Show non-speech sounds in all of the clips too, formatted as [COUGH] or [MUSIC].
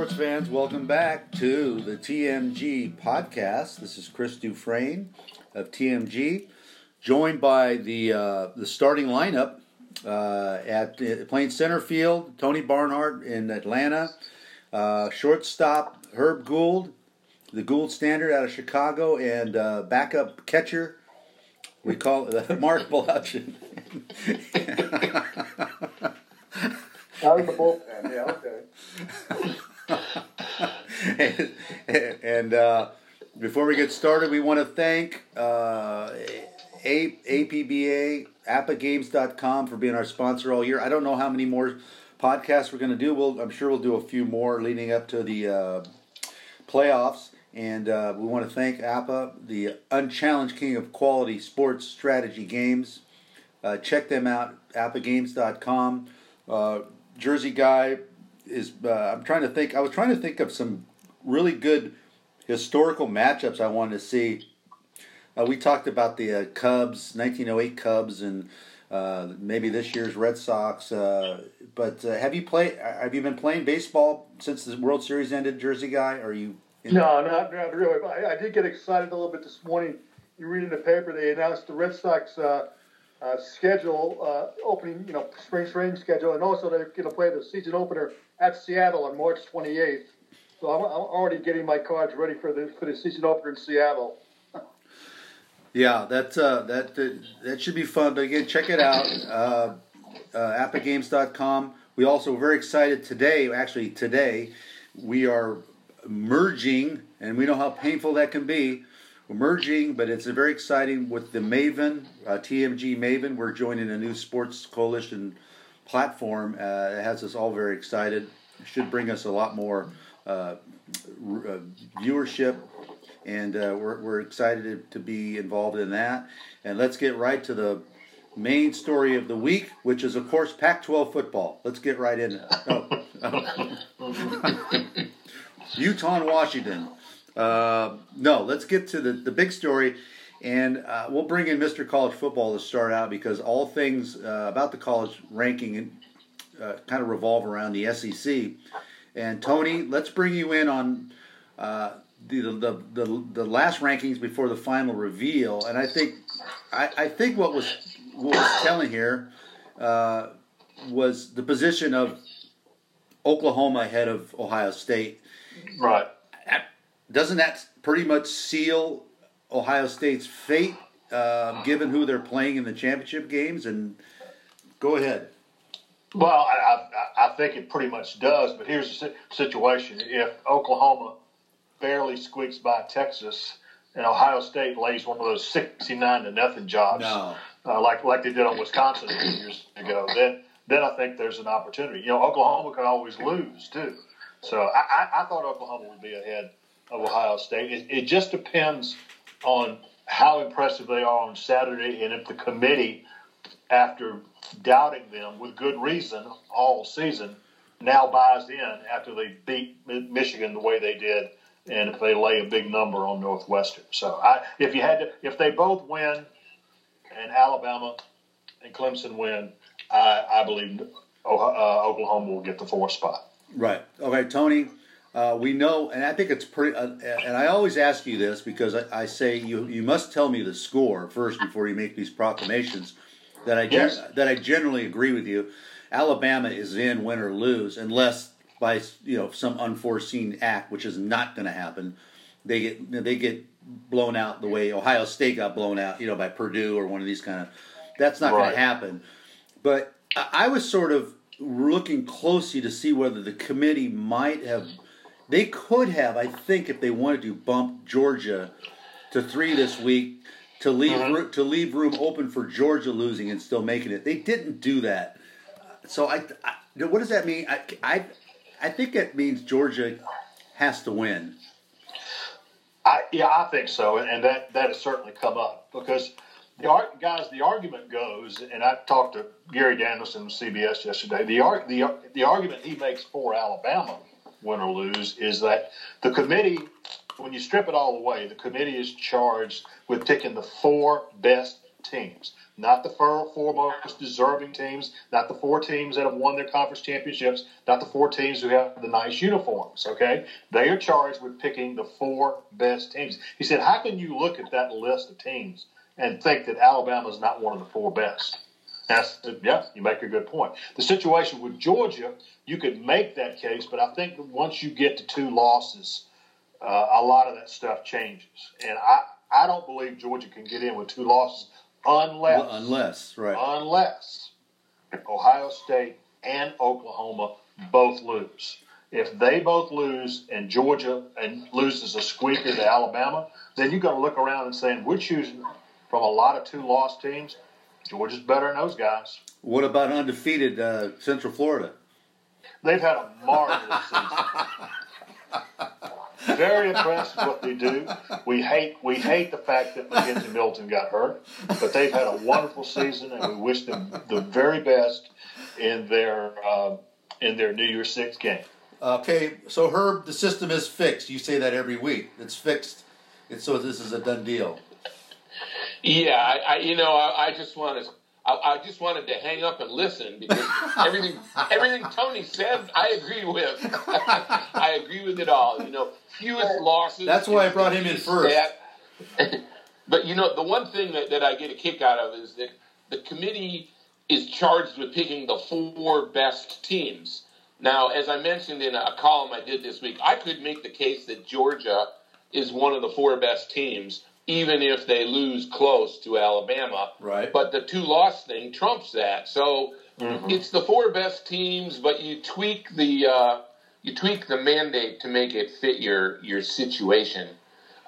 sports fans, welcome back to the TMG podcast. This is Chris Dufresne of TMG, joined by the uh, the starting lineup uh, at uh, playing center field, Tony Barnhart in Atlanta, uh, shortstop Herb Gould, the Gould Standard out of Chicago, and uh, backup catcher we call it [LAUGHS] Mark Blaudschun. Out of the bullpen, yeah, okay. [LAUGHS] and, [LAUGHS] and uh, before we get started, we want to thank uh, A- APBA, APBAGames.com for being our sponsor all year. I don't know how many more podcasts we're going to do. We'll, I'm sure we'll do a few more leading up to the uh, playoffs. And uh, we want to thank APBA, the unchallenged king of quality sports strategy games. Uh, check them out, apbagames.com. Uh, Jersey guy is. Uh, I'm trying to think. I was trying to think of some really good historical matchups I wanted to see. Uh, we talked about the uh, Cubs, 1908 Cubs, and uh, maybe this year's Red Sox. Uh, but uh, have you played? Have you been playing baseball since the World Series ended, Jersey guy? Are you? in- No, not, not really. I, I did get excited a little bit this morning. You read in the paper they announced the Red Sox uh, schedule, uh, opening, you know, spring training schedule, and also they're going to play the season opener at Seattle on March 28th. So I'm, I'm already getting my cards ready for the for the season opener in Seattle. [LAUGHS] Yeah, that uh, that uh, that should be fun. But again, check it out. Uh, uh, APBAGames.com. We also very excited today. Actually, today we are merging, and we know how painful that can be. We're merging, but it's very exciting with the Maven, uh, TMG Maven. We're joining a new sports coalition platform. Uh, it has us all very excited. It should bring us a lot more uh, r- uh, viewership, and uh, we're, we're excited to, to be involved in that. And let's get right to the main story of the week, which is, of course, Pac 12 football. Let's get right in it. Oh. [LAUGHS] Utah and Washington. Uh, no, let's get to the, the big story. And uh, we'll bring in Mr. College Football to start out because all things uh, about the college ranking uh, kind of revolve around the SEC. And Tony, let's bring you in on uh, the, the, the, the last rankings before the final reveal. And I think I, I think what was what was telling here uh, was the position of Oklahoma ahead of Ohio State. Right. Doesn't that pretty much seal Ohio State's fate, uh, given who they're playing in the championship games? And go ahead. Well, I, I, I think it pretty much does, but here's the situation. If Oklahoma barely squeaks by Texas and Ohio State lays one of those 69 to nothing jobs, No. uh, like like they did on Wisconsin a few years ago, then then I think there's an opportunity. You know, Oklahoma can always lose too. So I, I, I thought Oklahoma would be ahead of Ohio State. It, it just depends on how impressive they are on Saturday and if the committee, after doubting them with good reason all season, now buys in after they beat Michigan the way they did, and if they lay a big number on Northwestern. So I, if you had to, if they both win, and Alabama and Clemson win, I, I believe uh, Oklahoma will get the fourth spot. Right. Okay, Tony. Uh, we know, and I think it's pretty. Uh, and I always ask you this because I, I say you you must tell me the score first before you make these proclamations. That I gen- Yes. that I generally agree with you. Alabama is in win or lose unless by you know some unforeseen act, which is not going to happen. They get they get blown out the way Ohio State got blown out, you know, by Purdue or one of these kind of. That's not going to happen. But I was sort of looking closely to see whether the committee might have. They could have, I think, if they wanted to, bump Georgia to three this week to leave Mhm. to leave room open for Georgia losing and still making it. They didn't do that. So I, I what does that mean? I, I I think it means Georgia has to win. I, yeah, I think so, and, that that has certainly come up because the guys, the argument goes, and I talked to Gary Danielson of CBS yesterday. The the the argument he makes for Alabama, win or lose, is that the committee, when you strip it all away, the committee is charged with picking the four best teams, not the four, most deserving teams, not the four teams that have won their conference championships, not the four teams who have the nice uniforms. Okay, they are charged with picking the four best teams. He said, "How can you look at that list of teams and think that Alabama is not one of the four best?" That's yeah, you make a good point. The situation with Georgia, you could make that case, but I think once you get to two losses, uh, a lot of that stuff changes, and I I don't believe Georgia can get in with two losses unless Well, unless right. unless Ohio State and Oklahoma both lose. If they both lose and Georgia and loses a squeaker to Alabama, then you've got to look around and saying we're choosing from a lot of two loss teams. Georgia's better than those guys. What about undefeated uh, Central Florida? They've had a marvelous [LAUGHS] season. Very impressed with what they do. We hate we hate the fact that McKenzie Milton got hurt, but they've had a wonderful season, and we wish them the very best in their uh, in their New Year's Six game. Okay, so Herb, the system is fixed. You say that every week. It's fixed. It's so this is a done deal. Yeah, I, I you know, I, I just wanted, I, I just wanted to hang up and listen because [LAUGHS] everything, everything Tony said, I agree with. [LAUGHS] I agree with it all. You know, fewest losses. That's why I brought him in first. [LAUGHS] But you know, the one thing that, that I get a kick out of is that the committee is charged with picking the four best teams. Now, as I mentioned in a column I did this week, I could make the case that Georgia is one of the four best teams, even if they lose close to Alabama. Right. But the two loss thing trumps that. So it's the four best teams, but you tweak the uh, you tweak the mandate to make it fit your your situation.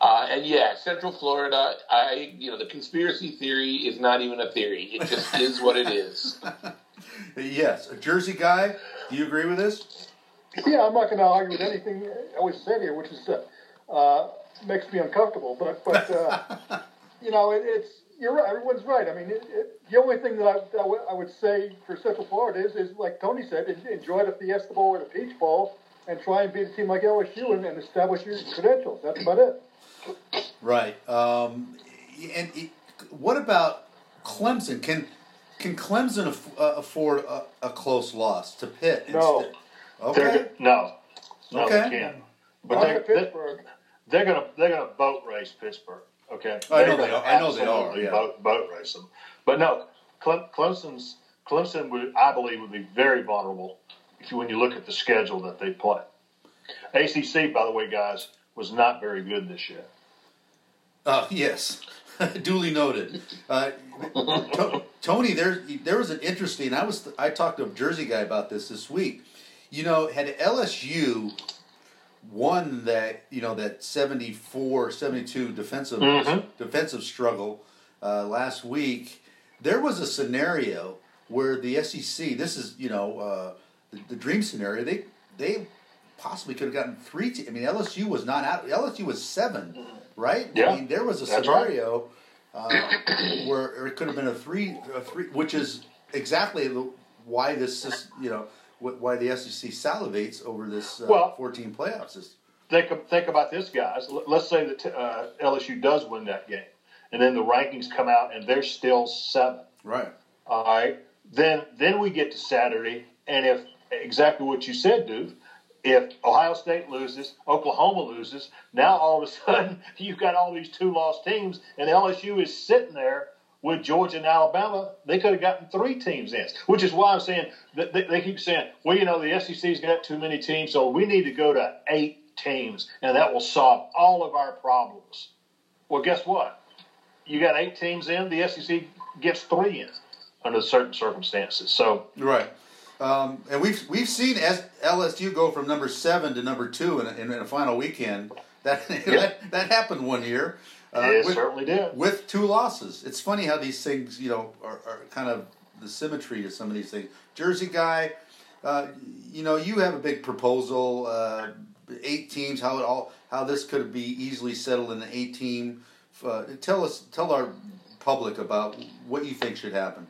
Uh, and yeah, Central Florida, I you know the conspiracy theory is not even a theory. It just [LAUGHS] is what it is. [LAUGHS] Yes, a Jersey guy. Do you agree with this? Yeah, I'm not going to argue with anything I was said here, which is uh, uh, makes me uncomfortable. But but uh, [LAUGHS] you know, it, it's you're right. Everyone's right. I mean, it, it, the only thing that I, that I would- say for Central Florida is is like Tony said, enjoy the Fiesta Bowl or the Peach Bowl, and try and beat a team like LSU and, and establish your credentials. That's about it. Right. Um, and it, what about Clemson? Can can Clemson aff- uh, afford a, a close loss to Pitt? No. instead? They're Okay. no, no, Okay. they can't. But Not they, to they, Pittsburgh. They're gonna they're gonna boat race Pittsburgh. Okay, I know they. I know they are, yeah. Boat, boat race them. But no, Cle- Clemson's Clemson would I believe would be very vulnerable if you, when you look at the schedule that they play. ACC, by the way, guys, was not very good this year. Uh, yes, [LAUGHS] duly noted. Uh, To- Tony, there there was an interesting. I was I talked to a Jersey guy about this this week. You know, had LSU won that you know that 74 72 defensive Mhm. defensive struggle uh, last week there was a scenario where the SEC this is you know uh, the, the dream scenario they they possibly could have gotten three te- I mean LSU was not out LSU was 7 right Yeah, I mean there was a that's right. scenario uh, where it could have been a three a three which is exactly why this is you know why the SEC salivates over this uh, Well- 14 playoff system. think think about this, guys. Let's say that uh, LSU does win that game, and then the rankings come out, and they're still seven. Right. All right. Then then we get to Saturday, and if exactly what you said, dude, if Ohio State loses, Oklahoma loses, now all of a [LAUGHS] sudden you've got all these two lost teams, and LSU is sitting there with Georgia and Alabama. They could have gotten three teams in, which is why I'm saying that they, they keep saying, well, you know, the SEC's got too many teams, so we need to go to eight teams, and that will solve all of our problems. Well, guess what? You got eight teams in, the SEC gets three in under certain circumstances. So Right. Um, and we've we've seen LSU go from number seven to number two in a, in a final weekend. That [LAUGHS] that, that happened one year. Uh, it with, certainly did. with two losses. It's funny how these things, you know, are, are kind of the symmetry to some of these things. Jersey guy, uh, you know, you have a big proposal, uh, eight teams. How it all, how this could be easily settled in the eight team. Uh, tell us, tell our public about what you think should happen.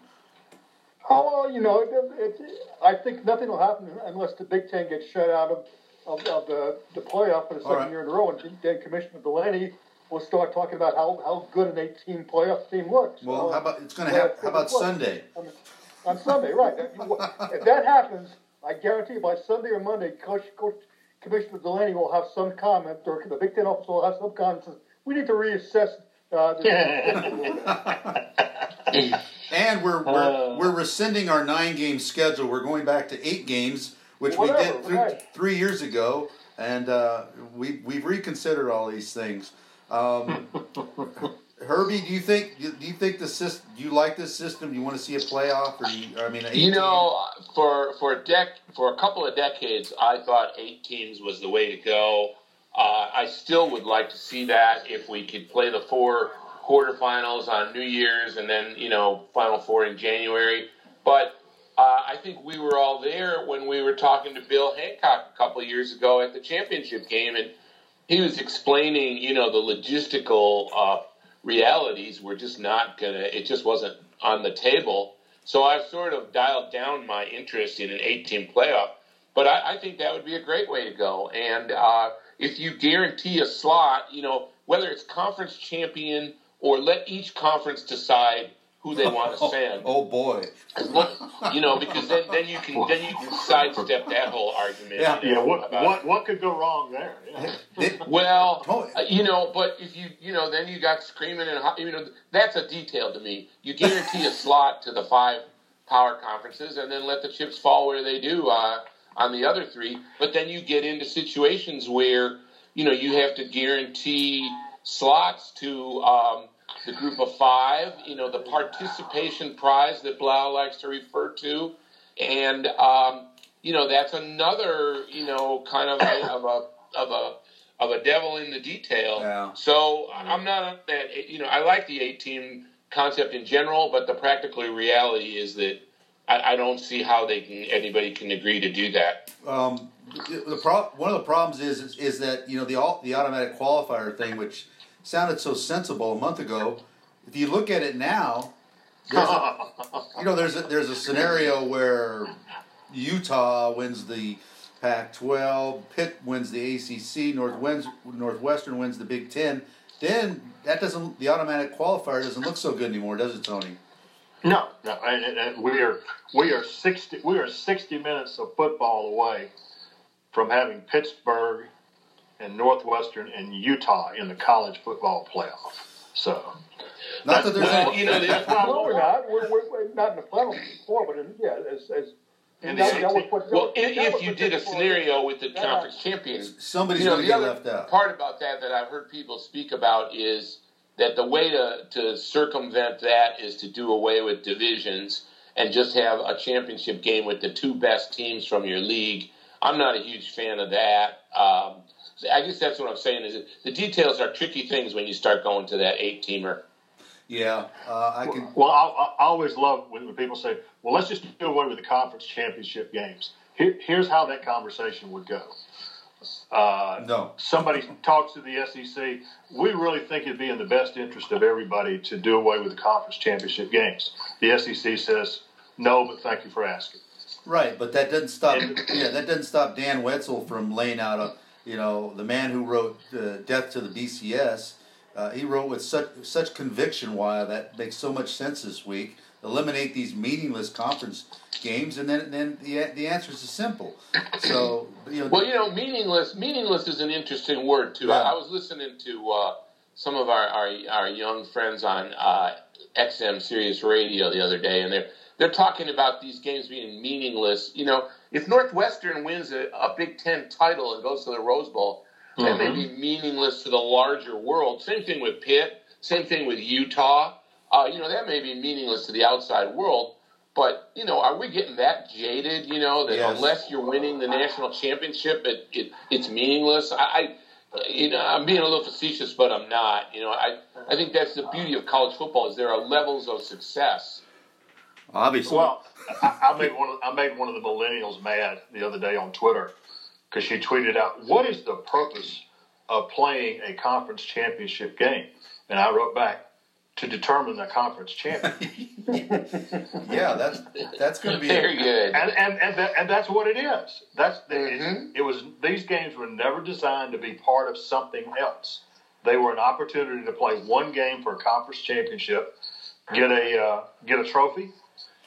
Oh, well, you know, it, it, I think nothing will happen unless the Big Ten gets shut out of, of, of the, the playoff for the second All right. year in a row. And then Commissioner Delaney we'll start talking about how, how good an 18 playoff team looks. Well, So, how about it's going to happen? How about well, Sunday? on, on Sunday, right? if that happens, I guarantee you by Sunday or Monday, Coach, Coach Commissioner Delaney will have some comment, or the Big Ten office will have some comment. Says, we need to reassess. Uh, the, [LAUGHS] And we're we're, Uh. we're rescinding our nine game schedule. We're going back to eight games, which we did th- right. three years ago, and uh, we we've reconsidered all these things. Um, [LAUGHS] Herbie, do you think do you think the system? Do you like this system? Do you want to see a playoff, or do you, I mean, 18? You know, for for a dec for a couple of decades, I thought eight teams was the way to go. Uh, I still would like to see that if we could play the four quarterfinals on New Year's and then you know Final Four in January. But uh, I think we were all there when we were talking to Bill Hancock a couple of years ago at the championship game, and he was explaining, you know, the logistical uh, realities were just not gonna. It just wasn't on the table. So I've sort of dialed down my interest in an 18 playoff. But I, I think that would be a great way to go. And uh, if you guarantee a slot, you know, whether it's conference champion or let each conference decide who they want to send. Oh boy, you know, because then, then you can then you can sidestep that whole argument. Yeah. you know, Yeah, what, about- what what could go wrong there? Yeah. [LAUGHS] Well, Oh. uh, you know, but if you, you know, then you got screaming and you know that's a detail to me. You guarantee a slot to the five power conferences, and then let the chips fall where they do uh, on the other three. But then you get into situations where you know you have to guarantee slots to um, the group of five. You know, the participation prize that Blau likes to refer to, and um, you know that's another you know kind of a, of a of a of a devil in the detail. Yeah. So I'm not that. You know, I like the eight team concept in general, but the practical reality is that I, I don't see how they can anybody can agree to do that. um, the pro- one of the problems is, is is that you know the all, the automatic qualifier thing, which sounded so sensible a month ago. If you look at it now, there's a, [LAUGHS] you know there's a, there's a scenario where Utah wins the Pac-12, Pitt wins the ACC, Northwest, Northwestern wins the Big Ten. Then that doesn't the automatic qualifier doesn't look so good anymore, does it, Tony? No, no, and- and we are we are sixty we are sixty minutes of football away from having Pittsburgh and Northwestern and Utah in the college football playoff. So Not that there's Well, any, you know, [LAUGHS] the, no, we're not. We're, we're, we're not in the final four, but in, yeah, as, as In that- the that was what- well, that if, was if you did a scenario with the conference champions, somebody's you know, going to get other left out. part about that that I've heard people speak about is that the way to, to circumvent that is to do away with divisions and just have a championship game with the two best teams from your league. I'm not a huge fan of that. Um, I guess that's what I'm saying is that the details are tricky things when you start going to that eight teamer. Yeah, uh, I can. Well, I, I always love when, when people say, "Well, let's just do away with the conference championship games." Here, here's how that conversation would go. Uh, No. somebody talks to the SEC. We really think it'd be in the best interest of everybody to do away with the conference championship games. The SEC says, "No, but thank you for asking." Right, but that doesn't stop. Yeah, that doesn't stop Dan Wetzel from laying out a. You know, the man who wrote uh, "Death to the BCS." Uh, he wrote with such such conviction why that makes so much sense this week. Eliminate these meaningless conference games, and then then the the answer is simple. So you know, Well, you know, meaningless. Meaningless is an interesting word too. I, Yeah. I was listening to uh, some of our, our our young friends on uh, XM Sirius Radio the other day, and they're they're talking about these games being meaningless. You know, if Northwestern wins a, a Big Ten title and goes to the Rose Bowl, that may be meaningless to the larger world. Same thing with Pitt. Same thing with Utah. Uh, you know, that may be meaningless to the outside world. But you know, are we getting that jaded? You know, that Yes. unless you're winning the national championship, it, it it's meaningless. I, I, you know, I'm being a little facetious, but I'm not. You know, I I think that's the beauty of college football is there are levels of success. Obviously, Well, I, I made one. Of, I made one of the millennials mad the other day on Twitter because she tweeted out, "What is the purpose of playing a conference championship game?" And I wrote back, "To determine the conference champion." [LAUGHS] yeah, that's that's going to be. Very good. and and and, that, and that's what it is. That's Mhm. it, it was. These games were never designed to be part of something else. They were an opportunity to play one game for a conference championship, get a uh, get a trophy,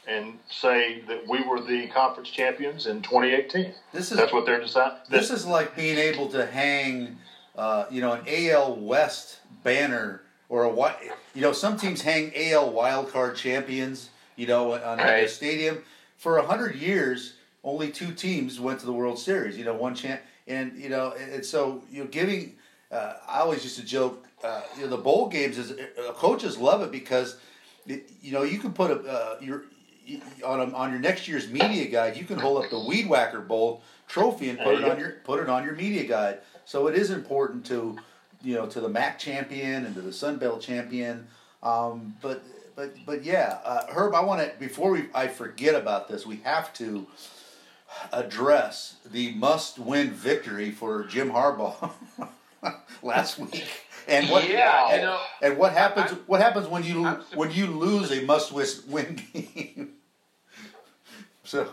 and say that we were the conference champions in 2018. This is That's what they're deciding. This is like being able to hang, uh, you know, an AL West banner or a you know, some teams hang AL wildcard champions, you know, on their Right. stadium. For a hundred years, only two teams went to the World Series. You know, one champ, and you know, and, and so you know, giving. Uh, I always used to joke, uh, you know, the bowl games is uh, coaches love it because, you know, you can put a uh, your on a, on your next year's media guide, you can hold up the Weed Whacker Bowl trophy and put it on your put it on your media guide. So it is important to, you know, to the MAC champion and to the Sun Belt champion. Um, but but but yeah, uh, Herb, I want to before we I forget about this, we have to address the must-win victory for Jim Harbaugh [LAUGHS] last week. And what Yeah, and, you know, and what happens I- what happens when you when you lose a must-win game? So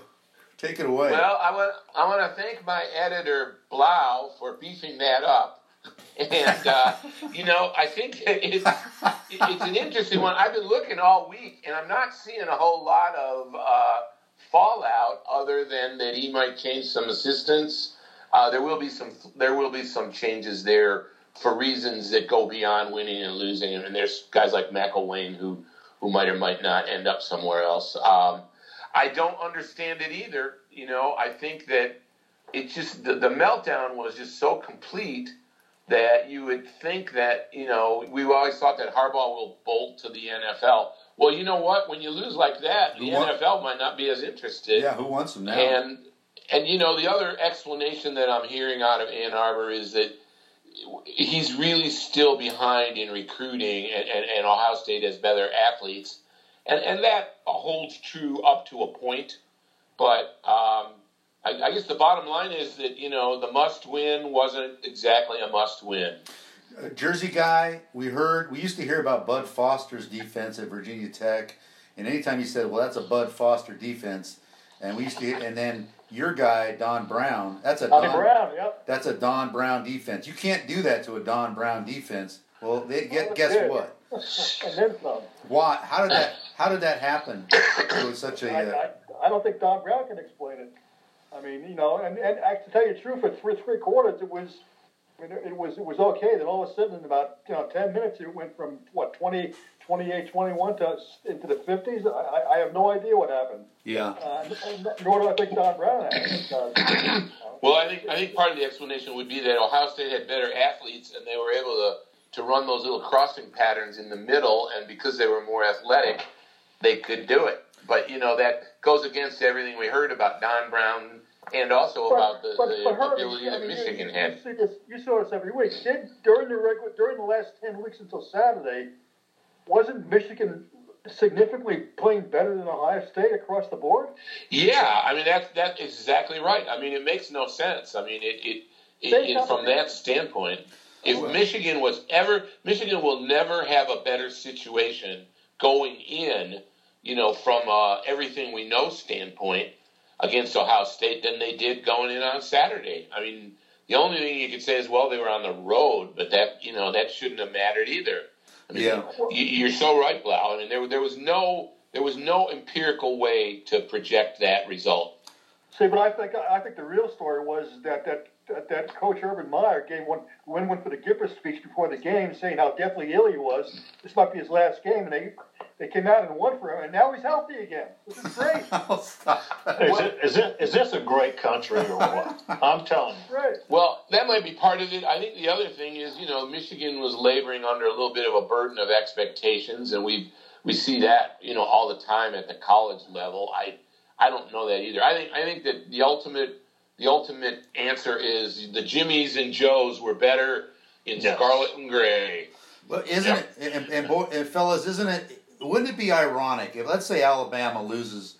take it away. Well, I want I want to thank my editor Blau for beefing that up, and uh, [LAUGHS] you know I think it's it's an interesting one. I've been looking all week, and I'm not seeing a whole lot of uh, fallout other than that he might change some assistants. Uh, there will be some there will be some changes there for reasons that go beyond winning and losing. And there's guys like McElwain who who might or might not end up somewhere else. Um, I don't understand it either. You know, I think that it just the, the meltdown was just so complete that you would think that you know we always thought that Harbaugh will bolt to the NFL. Well, you know what? When you lose like that, the won- NFL might not be as interested. yeah, who wants him now? And and you know the other explanation that I'm hearing out of Ann Arbor is that he's really still behind in recruiting, and, and, and Ohio State has better athletes, and and that holds true up to a point. But um, I, I guess the bottom line is that you know the must win wasn't exactly a must win. Uh, Jersey guy, we heard we used to hear about Bud Foster's defense at Virginia Tech, and anytime he said, "Well, that's a Bud Foster defense," and we used to, and then your guy Don Brown, that's a Donnie Don, Brown, yep. that's a Don Brown defense. You can't do that to a Don Brown defense. Well, they get guess Good. what? [LAUGHS] and then some. Why? How did that? How did that happen? It was such a. I, Uh, I, I don't think Don Brown can explain it. I mean, you know, and, and to tell you the truth, for three, three quarters, it was, I mean, it was, it was okay. Then all of a sudden, in about you know ten minutes, it went from what 20, 28, 21 to into the fifties. I, I, I have no idea what happened. yeah. Uh, nor do I think Don Brown had it. because, Well, I think I think part of the explanation would be that Ohio State had better athletes, and they were able to to run those little crossing patterns in the middle, and because they were more athletic, they could do it. But you know that goes against everything we heard about Don Brown and also about the, the Herbie, ability I that mean, Michigan you, had. You see, this, you saw this every week. Did during the regular during the last ten weeks until Saturday, wasn't Michigan significantly playing better than Ohio State across the board? Yeah, I mean that's that's exactly right. I mean it makes no sense. I mean it it, it, it from that standpoint, if Well- Michigan was ever Michigan will never have a better situation going in, you know, from uh, everything we know standpoint against Ohio State than they did going in on Saturday. I mean, the only thing you could say is, well, they were on the road, but that you know that shouldn't have mattered either. I mean, Yeah. you- you're so right, Blau. I mean, there there was no there was no empirical way to project that result. See, but I think I think the real story was that that that, that Coach Urban Meyer gave one when went for the Gipper speech before the game, saying how deathly ill he was. This might be his last game, and they they came out and won for him, and now he's healthy again. This is great. [LAUGHS] Oh. Is, it, is, it, is this a great country or what? [LAUGHS] I'm telling you. Great. Well, that might be part of it. I think the other thing is, you know, Michigan was laboring under a little bit of a burden of expectations, and we we see that, you know, all the time at the college level. I I don't know that either. I think I think that the ultimate the ultimate answer is the Jimmies and Joes were better in Yes. scarlet and gray. Well, isn't it, and, and, boy, and fellas, isn't it? Wouldn't it be ironic if, let's say, Alabama loses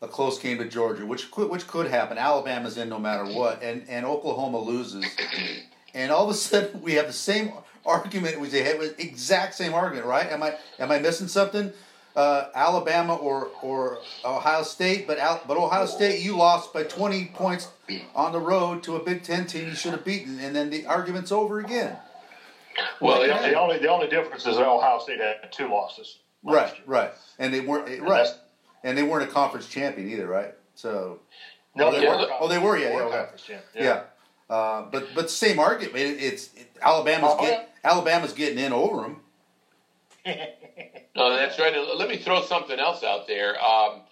a close game to Georgia, which could, which could happen. Alabama's in no matter what, and, and Oklahoma loses, and all of a sudden we have the same argument. We say with exact same argument, right? Am I am I missing something? Uh, Alabama or or Ohio State, but Al, but Ohio State, you lost by twenty points on the road to a Big Ten team you should have beaten, and then the argument's over again. Well, the, the only the only difference is that Ohio State had two losses. Last Right, year. right, and they weren't right, and they weren't a conference champion either, right? So No, Oh, they they were? were. Oh, they were, yeah, They yeah, okay. conference champ, yeah, Uh, but but same argument. It, it's it, Alabama's Oh, get, Alabama's getting in over them. [LAUGHS] No, that's right. Let me throw something else out there. Um,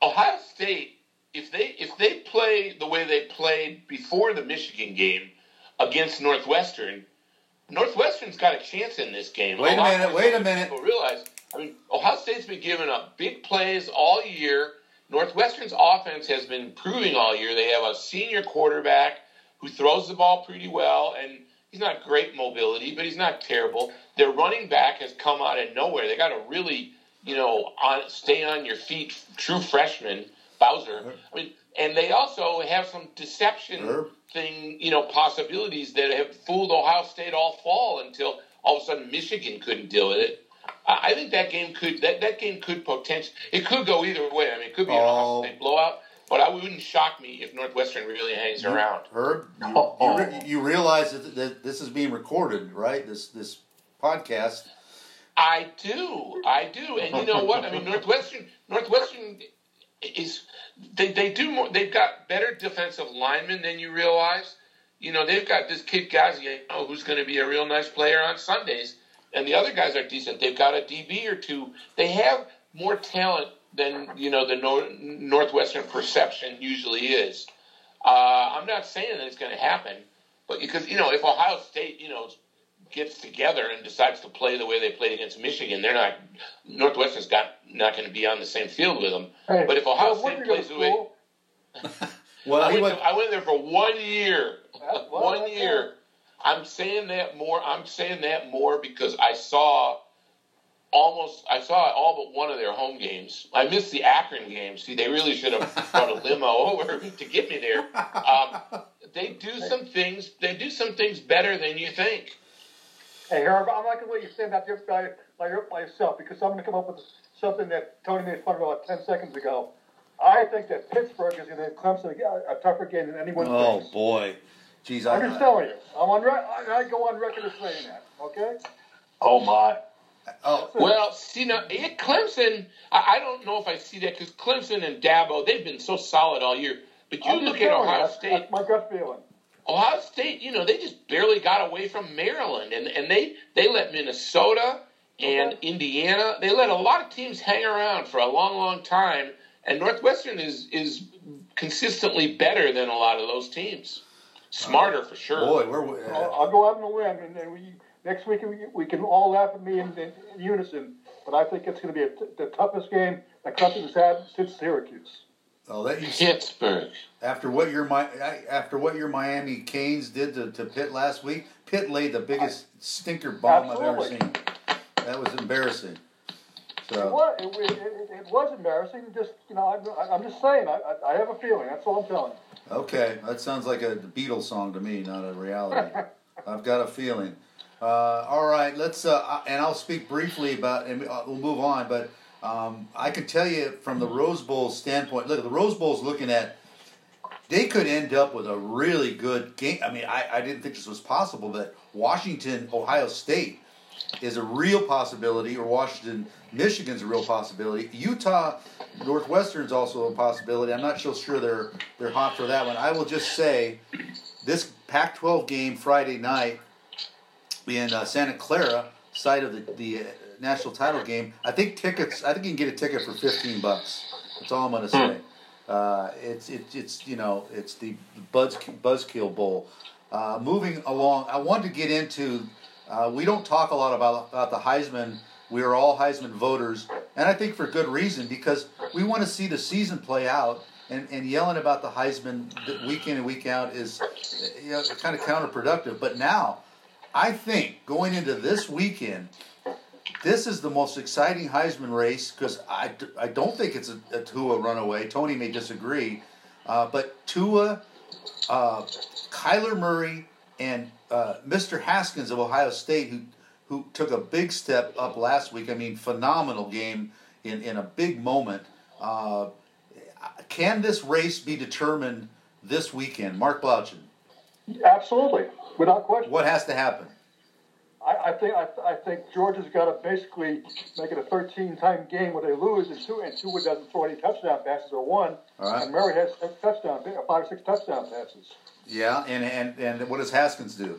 Ohio State, if they if they play the way they played before the Michigan game against Northwestern, Northwestern's got a chance in this game. Wait a lot minute, wait a minute. People realize. I mean, Ohio State's been giving up big plays all year. Northwestern's offense has been improving all year. They have a senior quarterback who throws the ball pretty well, and he's not great mobility, but he's not terrible. Their running back has come out of nowhere. They got a really, you know, on stay on your feet, true freshman Bowser. I mean, and they also have some deception Herb. thing, you know, possibilities that have fooled Ohio State all fall until all of a sudden Michigan couldn't deal with it. I I think that game could that, that game could potentially it could go either way. I mean, it could be an Oh. Ohio State blowout, but I wouldn't shock me if Northwestern really hangs around. Herb, you, Oh. you, re- you realize that, that this is being recorded, right? This this podcast. I do, I do, and you know what? I mean, Northwestern, Northwestern is they they do more. They've got better defensive linemen than you realize. You know, they've got this kid Gaziano who's going to be a real nice player on Sundays, and the other guys are decent. They've got a DB or two. They have more talent than you know the Nor- Northwestern perception usually is. Uh, I'm not saying that it's going to happen, but because you know, if Ohio State, you know, gets together and decides to play the way they played against Michigan, they're not. Northwestern's got not going to be on the same field with them. Hey, But if Ohio well, when State you plays the way, Well, I went, went, to- I went there for one year. [LAUGHS] Well, one that's year. I'm saying that more. I'm saying that more because I saw almost. I saw all but one of their home games. I missed the Akron game. See, they really should have brought a [LAUGHS] limo over to get me there. Um, they do some things. They do some things better than you think. Hey, Herb, I'm not going to let you stand out there by, by, by yourself because I'm going to come up with something that Tony made fun of about 10 seconds ago. I think that Pittsburgh is going to Clemson a, a tougher game than anyone oh thinks. boy, jeez, I'm just telling you. I'm on. Re- I I go on record as saying that. Okay. Oh my! oh Well, see now, yeah, Clemson. I, I don't know if I see that because Clemson and Dabo they've been so solid all year. But you I'm look at Ohio that's- State. That's my gut feeling. Ohio State, you know, they just barely got away from Maryland, and and they they let Minnesota and Okay. Indiana. They let a lot of teams hang around for a long, long time. And Northwestern is is consistently better than a lot of those teams. Smarter for sure. boy, we're uh, I'll, I'll go out on a limb, and then we next week we, we can all laugh at me in, in, in unison. But I think it's going to be a t- the toughest game that Clemson has had since Syracuse. oh that you Pittsburgh. after what your Mi- after what your Miami Canes did to, to Pitt last week. Pitt laid the biggest stinker bomb I've ever seen. That was embarrassing. It was, it, it, it, was embarrassing. Just you know, I, I'm just saying. I, I, I have a feeling. That's all I'm telling you. okay, that sounds like a Beatles song to me, not a reality. [LAUGHS] I've got a feeling. Uh, all right, let's uh, and I'll speak briefly about, and uh, we'll move on. But um, I can tell you from the Rose Bowl standpoint. Look, the Rose Bowl's looking at. They could end up with a really good game. I mean, I, I didn't think this was possible, but Washington, Ohio State is a real possibility, or Washington, Michigan's a real possibility. Utah, Northwestern's also a possibility. I'm not so sure they're they're hot for that one. I will just say, this Pac-12 game Friday night in uh, Santa Clara, site of the, the uh, national title game. I think tickets. I think you can get a ticket for 15 bucks. That's all I'm going to say. Uh, it's it's it's you know it's the Buzz Buzzkill Bowl. Uh, moving along, I want to get into. Uh, we don't talk a lot about about the Heisman. We are all Heisman voters, and I think for good reason because we want to see the season play out. And, and yelling about the Heisman week in and week out is you know, kind of counterproductive. But now, I think going into this weekend, this is the most exciting Heisman race because I, I don't think it's a, a Tua runaway. Tony may disagree, uh, but Tua, uh, Kyler Murray, and uh, Mr. Haskins of Ohio State, who who took a big step up last week. I mean, phenomenal game in, in a big moment. Uh, can this race be determined this weekend? Mark Blaudschun, Absolutely, without question. what has to happen? I, I think I, I think Georgia's got to basically make it a 13-time game where they lose, and two and two doesn't throw any touchdown passes or one, right. and Murray has touchdown, five or six touchdown passes. Yeah, and and and what does Haskins do?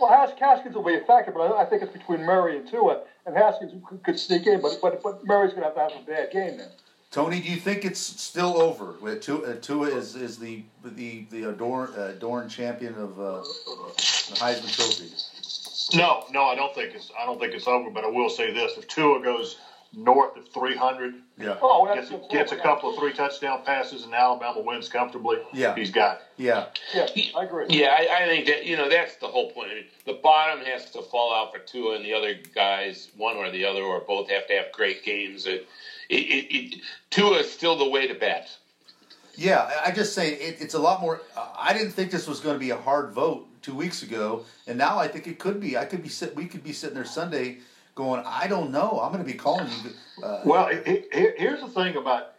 Well, Has- Haskins will be a factor, but I, I think it's between Murray and Tua, and Haskins could, could sneak in, but but but Murray's going to have to have a bad game then. Tony, do you think it's still over? Tua, uh, Tua is is the the the adorn, uh, adorned champion of uh, the Heisman Trophy. No, no, I don't think it's. I don't think it's over. But I will say this: if Tua goes north of 300, Yeah, Oh, that's, gets, gets a couple of three touchdown passes, and Alabama wins comfortably, Yeah. he's got it. yeah, Yeah, I agree. Yeah, I, I think that you know that's the whole point. I mean, the bottom has to fall out for Tua, and the other guys, one or the other, or both, have to have great games. It, it, it, it, Tua is still the way to bet. yeah. I- I just say it, it's a lot more. uh, I didn't think this was going to be a hard vote two weeks ago, and now I think it could be. I could be sit. We could be sitting there Sunday going, I don't know. I'm going to be calling you. Uh, Well, he- he- he- here's the thing about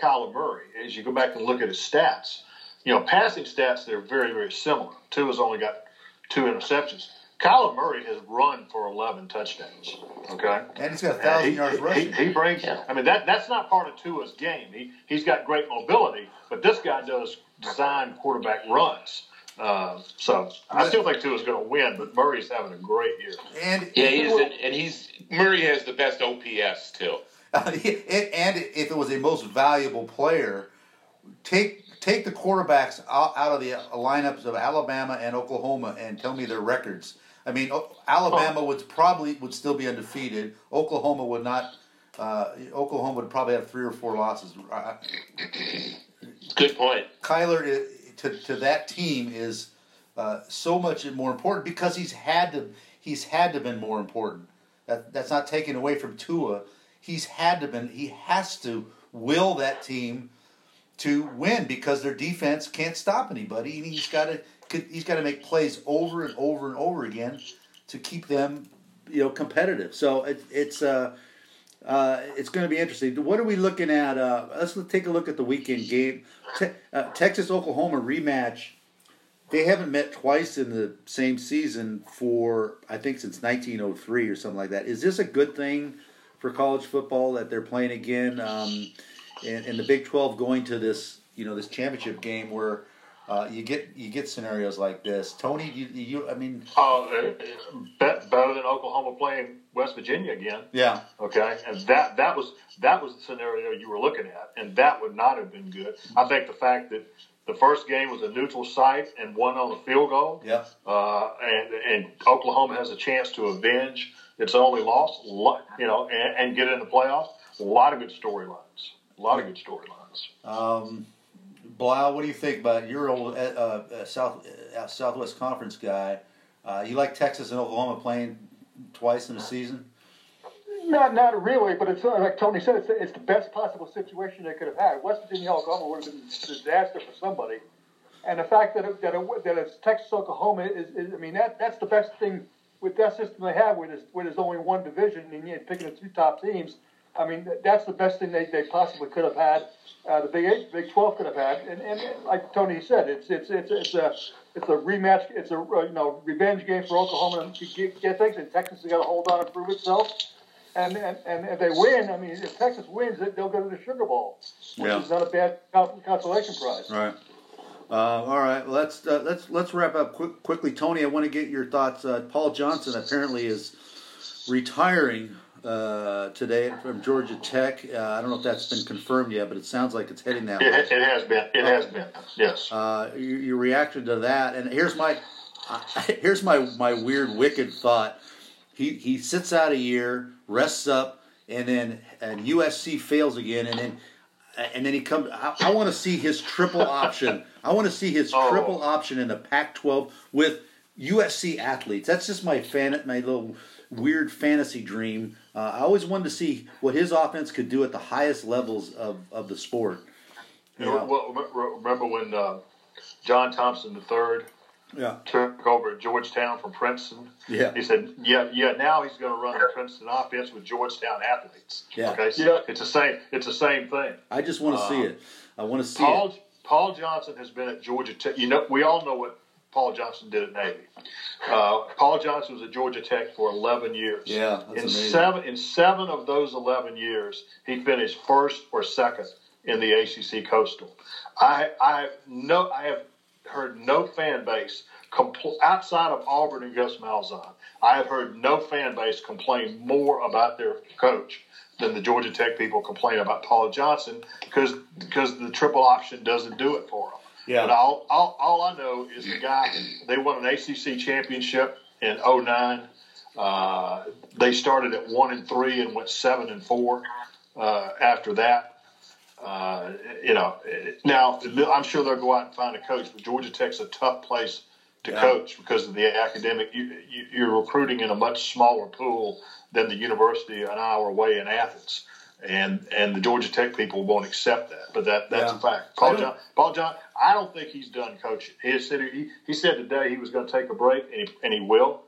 Kyler Murray: as you go back and look at his stats, you know, passing stats they're very, very similar. Tua's only got two interceptions. Kyler Murray has run for 11 touchdowns. Okay, and he's got thousand he, yards he- rushing. He, brings. Yeah. I mean, that that's not part of Tua's game. He he's got great mobility, but this guy does design quarterback runs. Uh, so I still think Tua's going to win, but Murray's having a great year. and Yeah, he's an, and he's Murray has the best OPS too. [LAUGHS] and if it was a most valuable player, take take the quarterbacks out, out of the lineups of Alabama and Oklahoma and tell me their records. I mean, O- Alabama would probably would still be undefeated. Oklahoma would not. Uh, Oklahoma would probably have three or four losses. Good point. Kyler i- to to that team is uh, so much more important because he's had to he's had to been more important. That that's not taken away from Tua. He's had to been he has to will that team to win because their defense can't stop anybody and he's got to he's got to make plays over and over and over again to keep them you know competitive. So it, it's uh uh, it's going to be interesting. What are we looking at? Uh, let's take a look at the weekend game. Te- uh, Texas Oklahoma rematch. They haven't met twice in the same season for I think since 1903 or something like that. Is this a good thing for college football that they're playing again? Um, and, and the Big 12 going to this you know this championship game where uh, you get you get scenarios like this. Tony, you, you I mean, Uh, better than Oklahoma playing West Virginia again. yeah, Okay, and that that was that was the scenario you were looking at, and that would not have been good. I think the fact that the first game was a neutral site and one on a field goal, yeah. uh, and and Oklahoma has a chance to avenge its only loss, you know, and, and get in the playoffs. A lot of good storylines. A lot of good storylines. Um, Blau, what do you think about your old uh, South Southwest Conference guy? Uh, you like Texas and Oklahoma playing twice in a season? Not, not really, but it's like Tony said, it's, it's the best possible situation they could have had. West Virginia Oklahoma would have been a disaster for somebody, and the fact that it, that, it, that it's Texas Oklahoma is, is, I mean, that that's the best thing with that system they have, where there's, where there's only one division and you're picking the two top teams. I mean, that's the best thing they, they possibly could have had. Uh, the Big Eight, Big Twelve could have had, and, and like Tony said, it's it's it's it's a it's a rematch. It's a uh, you know revenge game for Oklahoma to get, get things, and Texas has got to hold on and prove itself. And, and and if they win, I mean, if Texas wins, they'll go to the Sugar Bowl, which Yeah. is not a bad consolation prize. Right. Uh, all right. Let's uh, let's let's wrap up quick, quickly, Tony. I want to get your thoughts. Uh, Paul Johnson apparently is retiring uh, today from Georgia Tech. Uh, I don't know if that's been confirmed yet, but it sounds like it's heading that It, way. it has been. It has been. Yes. uh, your, your reaction to that. And here's my [LAUGHS] here's my my weird wicked thought. He he sits out a year, rests up, and then and USC fails again, and then and then he comes. I, I want to see his triple option. I want to see his Oh. triple option in the Pac-12 with USC athletes. That's just my fan, my little weird fantasy dream. Uh, I always wanted to see what his offense could do at the highest levels of, of the sport. You know, well, remember when uh, John Thompson III Yeah. took over at Georgetown from Princeton? Yeah. He said, "Yeah, yeah. Now he's going to run the Princeton offense with Georgetown athletes." Yeah. Okay. So Yeah. It's the same. It's the same thing. I just want to see Um, it. I want to see it. Paul Paul Johnson has been at Georgia Tech. You know, we all know what Paul Johnson did at Navy. Uh, Paul Johnson was at Georgia Tech for 11 years. Yeah, that's in amazing. seven in seven of those 11 years, he finished first or second in the ACC Coastal. I I have no I have heard no fan base compl- outside of Auburn and Gus Malzahn. I have heard no fan base complain more about their coach than the Georgia Tech people complain about Paul Johnson because because the triple option doesn't do it for them. Yeah. But all, all, all I know is the guy, they won an ACC championship in 09. Uh, they started at 1 and 3 and went 7 and 4 uh, after that. Uh, you know, now I'm sure they'll go out and find a coach, but Georgia Tech's a tough place to Yeah. coach because of the academic. You, you, you're recruiting in a much smaller pool than the university an hour away in Athens, and and the Georgia Tech people won't accept that. But that that's Yeah. a fact. Paul John, Paul John, I don't think he's done coaching. He said he, he said today he was going to take a break, and he, and he will.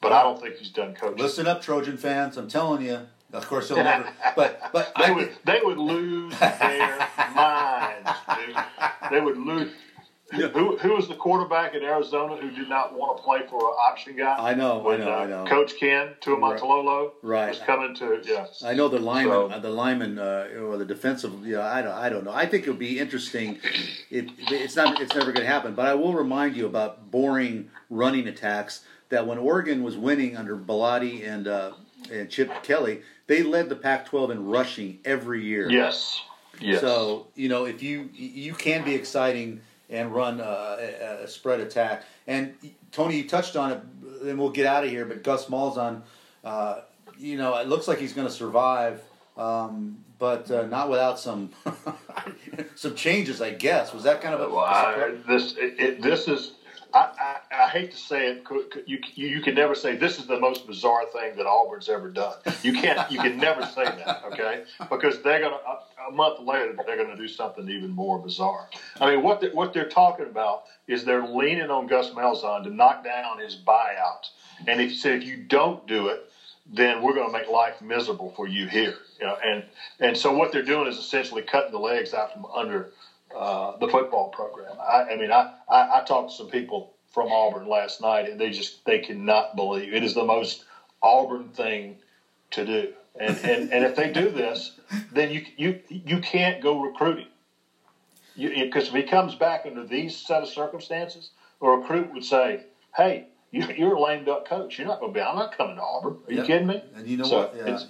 But I don't think he's done coaching. Listen up, Trojan fans. I'm telling you. Of course, he'll never. But but [LAUGHS] They I would they would lose their [LAUGHS] minds, dude. They would lose. Who who was the quarterback in Arizona who did not want to play for an option guy? I know, I know, uh, I know. Coach Ken Niumatalolo Right. was coming to yeah. I know the lineman, So- uh, the lineman, uh, or the defensive. You know, I don't, I don't know. I think it would be interesting. It, it's not, it's never going to happen. But I will remind you about boring running attacks. That when Oregon was winning under Bellotti and uh, and Chip Kelly, they led the Pac-12 in rushing every year. Yes. Yes. So you know, if you you can be exciting and run a, a spread attack, and Tony, you touched on it. Then we'll get out of here. But Gus Malzahn, uh, you know, it looks like he's going to survive, um, but uh, not without some [LAUGHS] some changes. I guess was that kind of a, Well, I, this it, this is. I, I, I hate to say it. You, you can never say this is the most bizarre thing that Auburn's ever done. You can't. You can never say that. Okay, because they're gonna a, a month later they're gonna do something even more bizarre. I mean, what they, what they're talking about is they're leaning on Gus Malzahn to knock down his buyout, and if you say if you don't do it, then we're going to make life miserable for you here. You know, and and so what they're doing is essentially cutting the legs out from under uh, the football program. I, I mean, I, I I talked to some people from Auburn last night, and they just they cannot believe it is the most Auburn thing to do. And and, and if they do this, then you you you can't go recruiting. Because if he comes back under these set of circumstances, a recruit would say, "Hey, you, you're a lame duck coach. You're not going to be. I'm not coming to Auburn. Are you Yep. kidding me?" And you know So what? Yeah.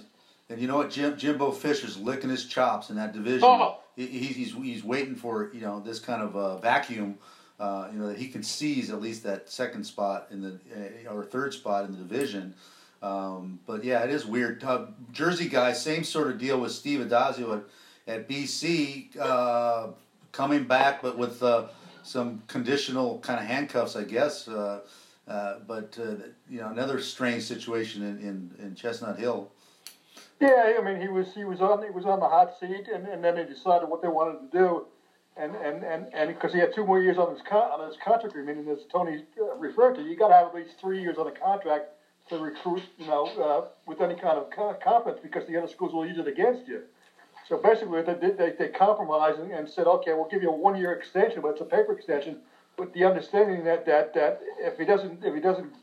And you know what? Jim Jimbo Fisher's licking his chops in that division. Oh. He, he's, he's he's waiting for you know this kind of uh, vacuum. Uh, you know that he can seize at least that second spot in the uh, or third spot in the division. Um, but yeah, it is weird. Uh, Jersey guy, same sort of deal with Steve Addazio at, at BC, uh, coming back, but with uh, some conditional kind of handcuffs, I guess. Uh, but you know, another strange situation in, in, in Chestnut Hill. Yeah, I mean, he was he was on he was on the hot seat, and, and then they decided what they wanted to do, and and and and because he had two more years on his con- on his contract and as Tony uh, referred to, you got to have at least three years on a contract to recruit, you know, uh, with any kind of confidence, because the other schools will use it against you. So basically, they they, they compromised and, and said, okay, we'll give you a one year extension, but it's a paper extension, with the understanding that that that if he doesn't if he doesn't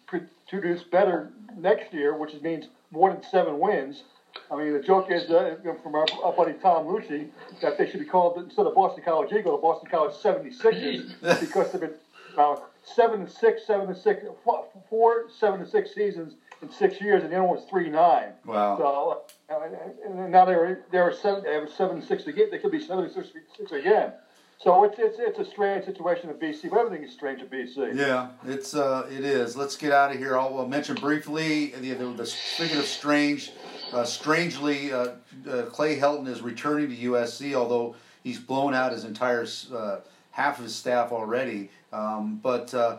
produce better next year, which means more than seven wins. I mean, the joke is uh, from our, our buddy Tom Lucci that they should be called instead of Boston College Eagle, the Boston College 76ers [LAUGHS] because they've been uh, seven and six, seven and six, four, four seven and six seasons in six years, and the other one was three nine. Wow. So uh, now they were they were seven, they were seven and six again. They could be seven and six, six again. So it's it's it's a strange situation at BC, but everything is strange at BC. Yeah, it's uh, it is. Let's get out of here. I'll, I'll mention briefly the, the, the speaking of strange, uh, strangely, uh, uh, Clay Helton is returning to USC, although he's blown out his entire uh, half of his staff already. Um, but uh,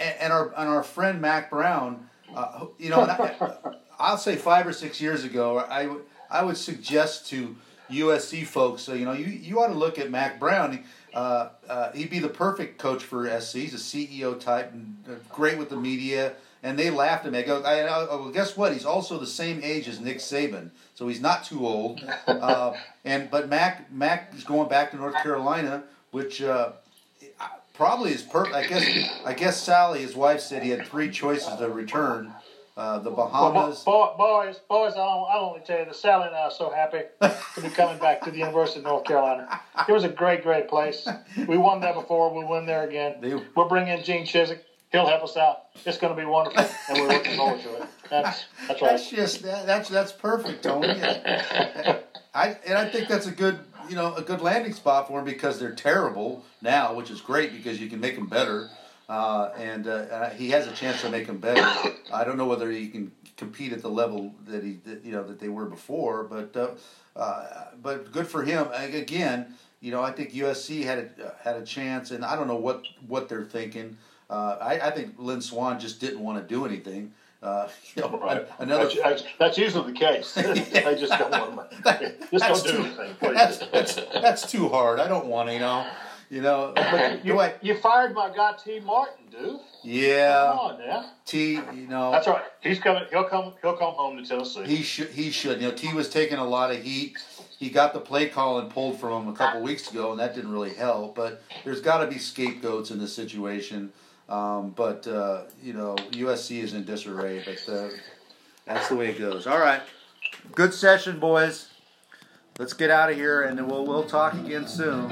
and, our and our friend Mack Brown, uh, you know, I, [LAUGHS] I'll say five or six years ago, I would I would suggest to USC folks, so, you know, you, you ought to look at Mack Brown. Uh, uh, he'd be the perfect coach for SC. He's a CEO type, and uh, great with the media. And they laughed at me. I go, I, I, well, guess what? He's also the same age as Nick Saban, so he's not too old. [LAUGHS] Uh, and but Mack Mack is going back to North Carolina, which uh, probably is per. I guess I guess Sally, his wife, said he had three choices to return: uh, the Well, Bahamas. bo- boys, boys, I'll, I'll only tell you that Sally and I are so happy to be coming back to the University of North Carolina. It was a great, great place. We won there before. We'll win there again. They- We'll bring in Gene Chizik. He'll help us out. It's going to be wonderful, and we're looking forward to it. That's that's right. That's just that, that's that's perfect, Tony. I and I think that's a good you know a good landing spot for them because they're terrible now, which is great because you can make them better, uh, and uh, uh, he has a chance to make them better. I don't know whether he can compete at the level that he that, you know that they were before, but uh, uh, but good for him. Again, you know I think USC had a, had a chance, and I don't know what what they're thinking. Uh, I, I think Lynn Swann just didn't want to do anything. Uh, [LAUGHS] you know, Right. another That's, that's, usually the case. [LAUGHS] [LAUGHS] they just don't want to. Just that's don't do too, anything, please. That's, that's, that's too hard. I don't want to, you know. You know, [COUGHS] but you, I? you fired my guy Tee Martin, dude. Yeah. Come Yeah, on now. T. You know, That's right. He's coming. He'll come. He'll come home to Tennessee. he should. He should. You know, Tee was taking a lot of heat. He got the play call and pulled from him a couple weeks ago, and that didn't really help. But there's got to be scapegoats in this situation. Um, but uh, you know, USC is in disarray. But uh, that's the way it goes. All right, good session, boys. Let's get out of here, and then we'll we'll talk again soon.